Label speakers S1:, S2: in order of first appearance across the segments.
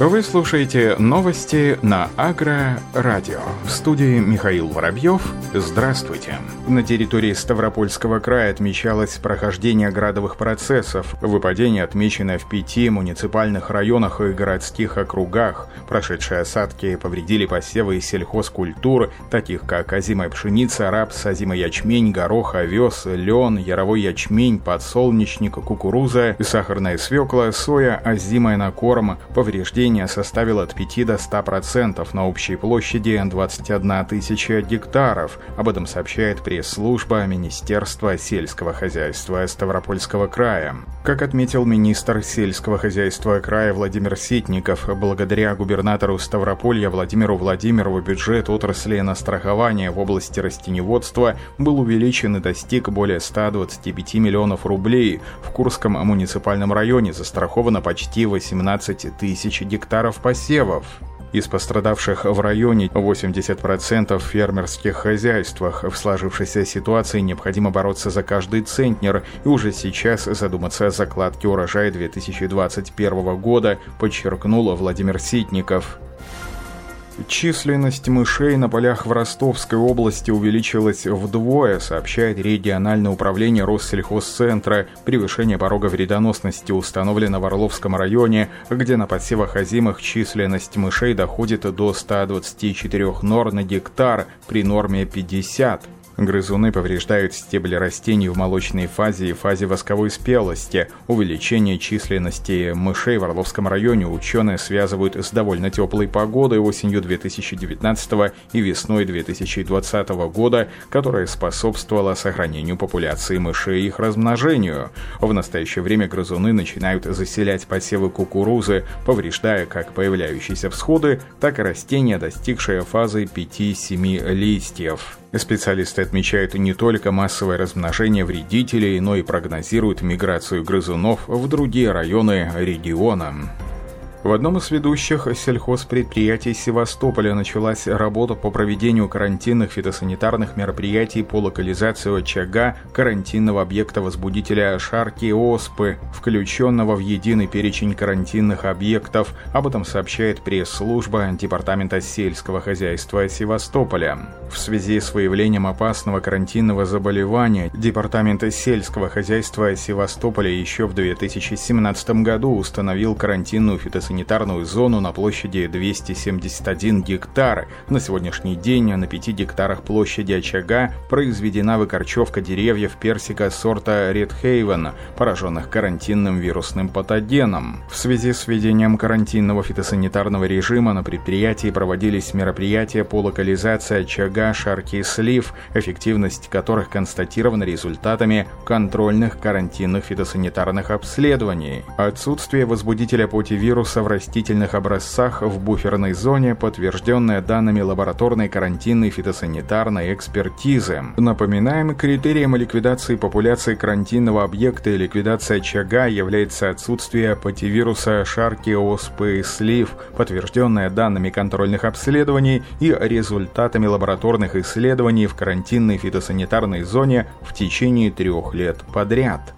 S1: Вы слушаете новости на Агро-радио. В студии Михаил Воробьев. Здравствуйте. На территории Ставропольского края отмечалось прохождение градовых процессов. Выпадение отмечено в пяти муниципальных районах и городских округах. Прошедшие осадки повредили посевы сельхозкультур, таких как озимая пшеница, рапс, озимый ячмень, горох, овес, лен, яровой ячмень, подсолнечник, кукуруза, сахарная свекла, соя, озимая на корм. Населения составил от 5 до 100% на общей площади 21 тысяча гектаров. Об этом сообщает пресс-служба Министерства сельского хозяйства Ставропольского края. Как отметил министр сельского хозяйства края Владимир Ситников, благодаря губернатору Ставрополья Владимиру Владимирову бюджет отрасли на страхование в области растеневодства был увеличен и достиг более 125 миллионов рублей. В Курском муниципальном районе застраховано почти 18 тысяч гектаров посевов. Из пострадавших в районе 80% в фермерских хозяйствах. В сложившейся ситуации необходимо бороться за каждый центнер и уже сейчас задуматься о закладке урожая 2021 года, подчеркнул Владимир Ситников. Численность мышей на полях в Ростовской области увеличилась вдвое, сообщает региональное управление Россельхозцентра. Превышение порога вредоносности установлено в Орловском районе, где на подсевах озимых численность мышей доходит до 124 нор на гектар при норме 50. Грызуны повреждают стебли растений в молочной фазе и фазе восковой спелости. Увеличение численности мышей в Орловском районе ученые связывают с довольно теплой погодой осенью 2019 и весной 2020 года, которая способствовала сохранению популяции мышей и их размножению. В настоящее время грызуны начинают заселять посевы кукурузы, повреждая как появляющиеся всходы, так и растения, достигшие фазы 5-7 листьев. Специалисты отмечают не только массовое размножение вредителей, но и прогнозируют миграцию грызунов в другие районы региона. В одном из ведущих сельхозпредприятий Севастополя началась работа по проведению карантинных фитосанитарных мероприятий по локализации очага карантинного объекта возбудителя шарки оспы, включенного в единый перечень карантинных объектов. Об этом сообщает пресс-служба Департамента сельского хозяйства Севастополя. В связи с выявлением опасного карантинного заболевания Департамент сельского хозяйства Севастополя еще в 2017 году установил карантинную фитосанитарную санитарную зону на площади 271 гектар. На сегодняшний день на 5 гектарах площади очага произведена выкорчевка деревьев персика сорта Редхейвен, пораженных карантинным вирусным патогеном. В связи с введением карантинного фитосанитарного режима на предприятии проводились мероприятия по локализации очага шарки слив, эффективность которых констатирована результатами контрольных карантинных фитосанитарных обследований. Отсутствие возбудителя путевируса в растительных образцах в буферной зоне, подтвержденная данными лабораторной карантинной фитосанитарной экспертизы. Напоминаем, критерием ликвидации популяции карантинного объекта и ликвидации очага является отсутствие пативируса шарки, оспы и слив, подтвержденное данными контрольных обследований и результатами лабораторных исследований в карантинной фитосанитарной зоне в течение трех лет подряд.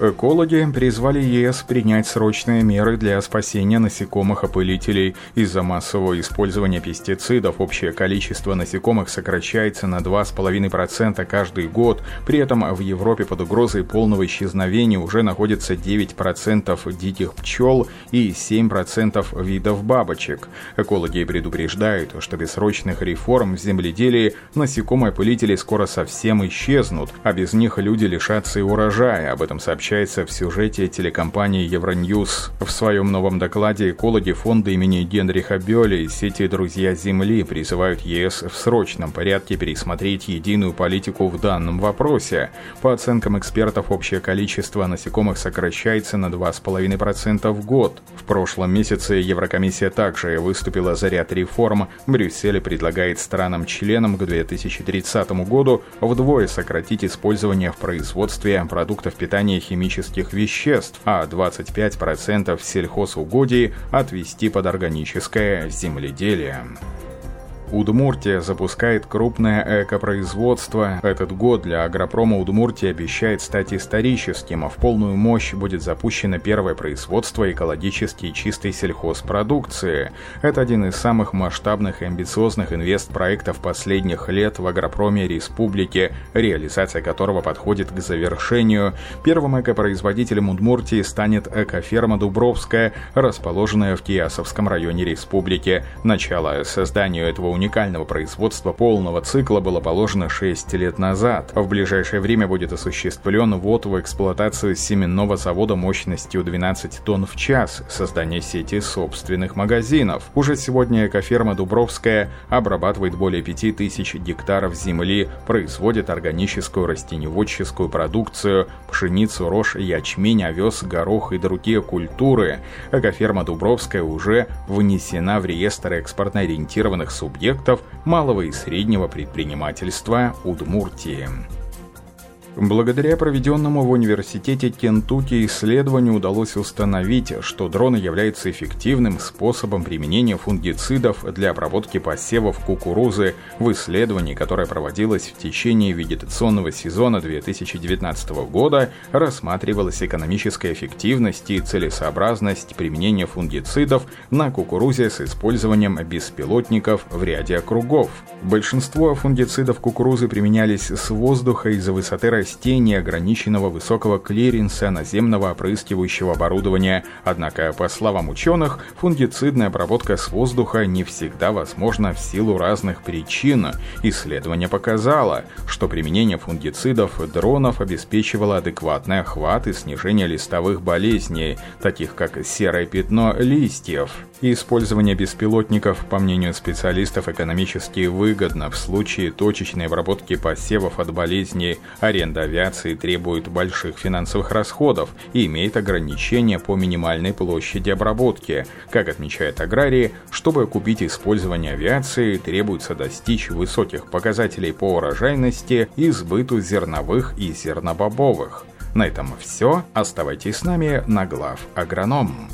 S1: Экологи призвали ЕС принять срочные меры для спасения насекомых-опылителей. Из-за массового использования пестицидов общее количество насекомых сокращается на 2,5% каждый год. При этом в Европе под угрозой полного исчезновения уже находится 9% диких пчел и 7% видов бабочек. Экологи предупреждают, что без срочных реформ в земледелии насекомые-опылители скоро совсем исчезнут, а без них люди лишатся и урожая. Об этом сообщает сообщается в сюжете телекомпании Евроньюз. В своем новом докладе экологи фонда имени Генриха Бёля и сети «Друзья Земли» призывают ЕС в срочном порядке пересмотреть единую политику в данном вопросе. По оценкам экспертов, общее количество насекомых сокращается на 2,5% в год. В прошлом месяце Еврокомиссия также выступила за ряд реформ. Брюссель предлагает странам-членам к 2030 году вдвое сократить использование в производстве продуктов питания химических химических веществ, а 25% сельхозугодий отвести под органическое земледелие. Удмуртия запускает крупное экопроизводство. Этот год для агропрома Удмуртии обещает стать историческим, а в полную мощь будет запущено первое производство экологически чистой сельхозпродукции. Это один из самых масштабных и амбициозных инвестпроектов последних лет в агропроме республики, реализация которого подходит к завершению. Первым экопроизводителем Удмуртии станет экоферма Дубровская, расположенная в Киясовском районе республики. Начало созданию этого уникального производства полного цикла было положено 6 лет назад. В ближайшее время будет осуществлен ввод в эксплуатацию семенного завода мощностью 12 тонн в час, создание сети собственных магазинов. Уже сегодня экоферма Дубровская обрабатывает более 5000 гектаров земли, производит органическую растеневодческую продукцию, пшеницу, рожь, ячмень, овес, горох и другие культуры. Экоферма Дубровская уже внесена в реестр экспортно-ориентированных субъектов малого и среднего предпринимательства Удмуртии. Благодаря проведенному в университете Кентукки исследованию удалось установить, что дроны являются эффективным способом применения фунгицидов для обработки посевов кукурузы в исследовании, которое проводилось в течение вегетационного сезона 2019 года, рассматривалась экономическая эффективность и целесообразность применения фунгицидов на кукурузе с использованием беспилотников в ряде округов. Большинство фунгицидов кукурузы применялись с воздуха из-за высоты растений ограниченного высокого клиренса наземного опрыскивающего оборудования. Однако, по словам ученых, фунгицидная обработка с воздуха не всегда возможна в силу разных причин. Исследование показало, что применение фунгицидов дронов обеспечивало адекватный охват и снижение листовых болезней, таких как серое пятно листьев. Использование беспилотников, по мнению специалистов, экономически выгодно в случае точечной обработки посевов от болезней, аренды аренда авиации требует больших финансовых расходов и имеет ограничения по минимальной площади обработки. Как отмечают аграрии, чтобы купить использование авиации, требуется достичь высоких показателей по урожайности и сбыту зерновых и зернобобовых. На этом все. Оставайтесь с нами на глав агроном.